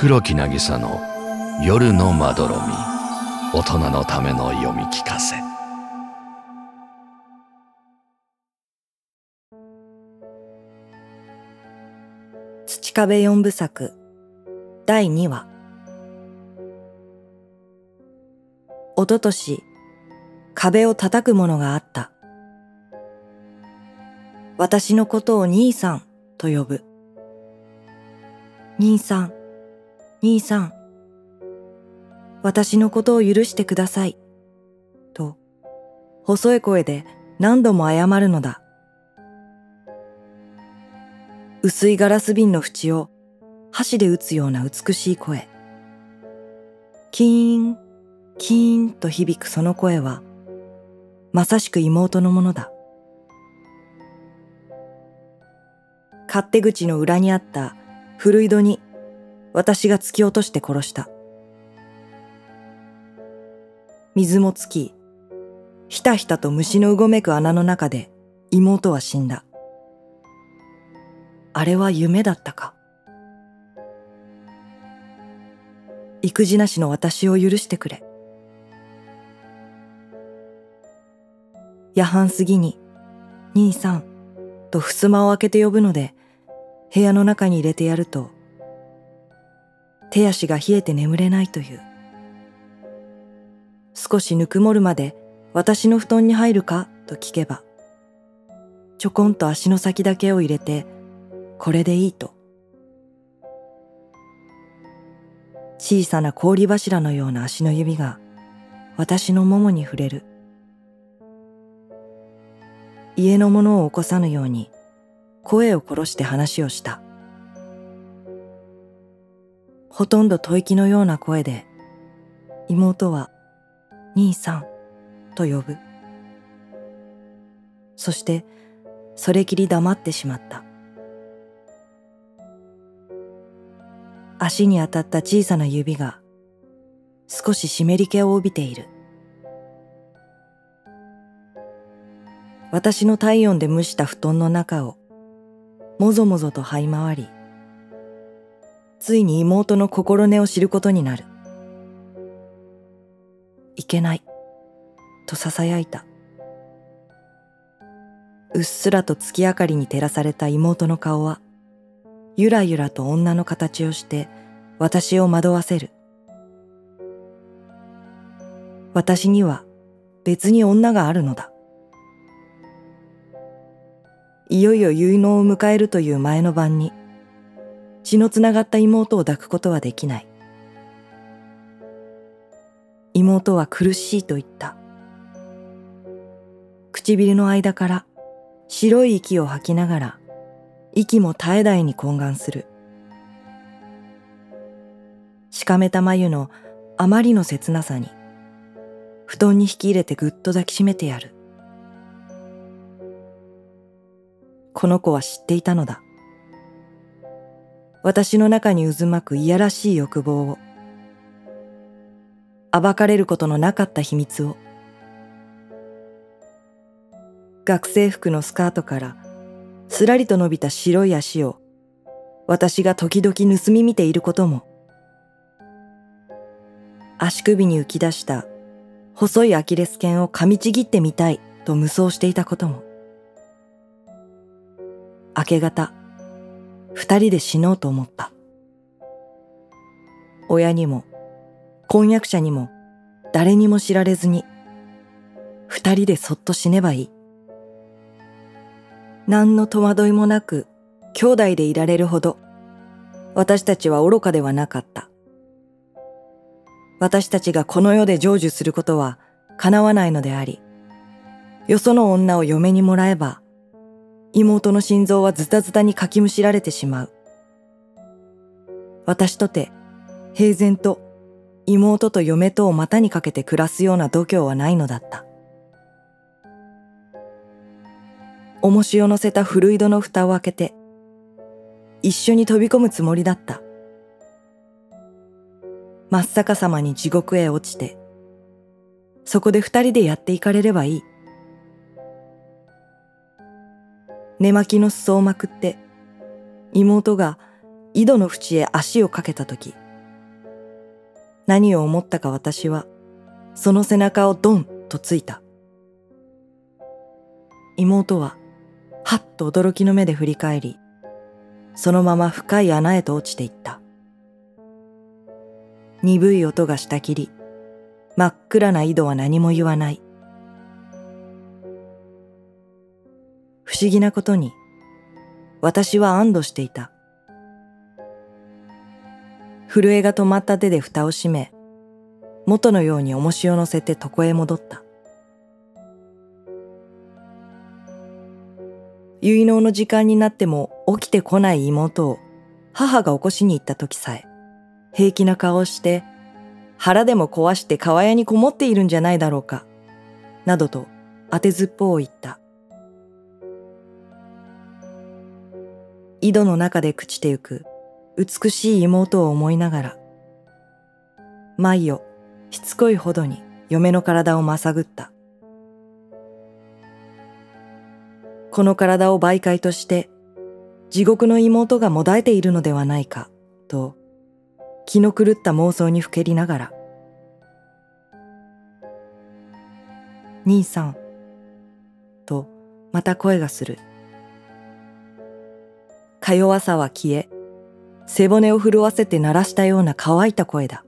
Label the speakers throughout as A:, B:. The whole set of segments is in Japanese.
A: 黒木渚の夜のまどろみ。大人のための読み聞かせ。
B: 土壁四部作第2話。おととし壁を叩くものがあった。私のことを兄さんと呼ぶ。兄さん兄さん私のことを許してくださいと細い声で何度も謝るのだ薄いガラス瓶の縁を箸で打つような美しい声。キーン、キーンと響くその声は、まさしく妹のものだ。勝手口の裏にあった古井戸に私が突き落として殺した。水も尽き、ひたひたと虫のうごめく穴の中で妹は死んだ。あれは夢だったか。育児なしの私を許してくれ。夜半過ぎに、兄さん、と襖を開けて呼ぶので、部屋の中に入れてやると、手足が冷えて眠れないという。少しぬくもるまで私の布団に入るかと聞けば、ちょこんと足の先だけを入れて、これでいいと。小さな氷柱のような足の指が私のももに触れる。家の者を起こさぬように声を殺して話をした。ほとんど吐息のような声で妹は兄さんと呼ぶ。そしてそれきり黙ってしまった。足に当たった小さな指が少し湿り気を帯びている。私の体温で蒸した布団の中をもぞもぞと這い回り、ついに妹の心根を知ることになる。いけない、と囁いた。うっすらと月明かりに照らされた妹の顔は、ゆらゆらと女の形をして私を惑わせる。私には別に女があるのだ。いよいよ結納を迎えるという前の晩に血のつながった妹を抱くことはできない。妹は苦しいと言った。唇の間から白い息を吐きながら息も絶え絶えに懇願する。しかめた眉のあまりの切なさに、布団に引き入れてぐっと抱きしめてやる。この子は知っていたのだ。私の中に渦巻くいやらしい欲望を、暴かれることのなかった秘密を、学生服のスカートからすらりと伸びた白い足を私が時々盗み見ていることも、足首に浮き出した細いアキレス腱を噛みちぎってみたいと無双していたことも、明け方、二人で死のうと思った。親にも、婚約者にも、誰にも知られずに、二人でそっと死ねばいい。何の戸惑いもなく兄弟でいられるほど私たちは愚かではなかった。私たちがこの世で成就することは叶わないのであり、よその女を嫁にもらえば、妹の心臓はズタズタにかきむしられてしまう。私とて平然と妹と嫁とを股にかけて暮らすような度胸はないのだった。重しを乗せた古井戸の蓋を開けて、一緒に飛び込むつもりだった。真っ逆さまに地獄へ落ちて、そこで二人でやっていかれればいい。寝巻きの裾をまくって、妹が井戸の縁へ足をかけたとき、何を思ったか私は、その背中をドンとついた。妹は、はっと驚きの目で振り返り、そのまま深い穴へと落ちていった。鈍い音がしたきり、真っ暗な井戸は何も言わない。不思議なことに、私は安堵していた。震えが止まった手で蓋を閉め、元のように重しを乗せて床へ戻った。結納の時間になっても起きてこない妹を母が起こしに行った時さえ、平気な顔をして腹でも壊して川屋にこもっているんじゃないだろうか、などと当てずっぽうを言った。井戸の中で朽ちてゆく美しい妹を思いながら、舞よ、しつこいほどに嫁の体をまさぐった。この体を媒介として地獄の妹がもだえているのではないか、と気の狂った妄想にふけりながら、兄さん、とまた声がする。か弱さは消え、背骨を震わせて鳴らしたような乾いた声だ。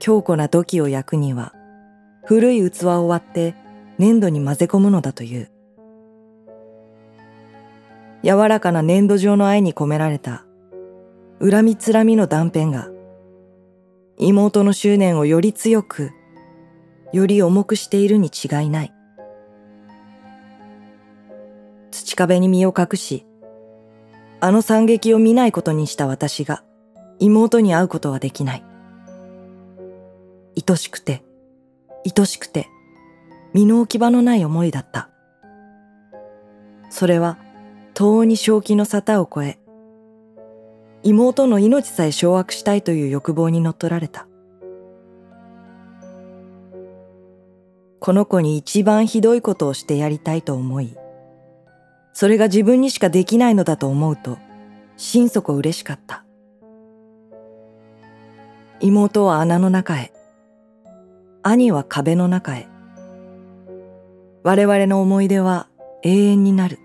B: 強固な土器を焼くには、古い器を割って粘土に混ぜ込むのだという。柔らかな粘土状の愛に込められた、恨みつらみの断片が、妹の執念をより強く、より重くしているに違いない。土壁に身を隠し、あの惨劇を見ないことにした私が妹に会うことはできない。愛しくて、愛しくて、身の置き場のない思いだった。それは、遠に正気の沙汰を超え、妹の命さえ掌握したいという欲望に乗っ取られた。この子に一番ひどいことをしてやりたいと思い、それが自分にしかできないのだと思うと、心底嬉しかった。妹は穴の中へ。兄は壁の中へ。我々の思い出は永遠になる。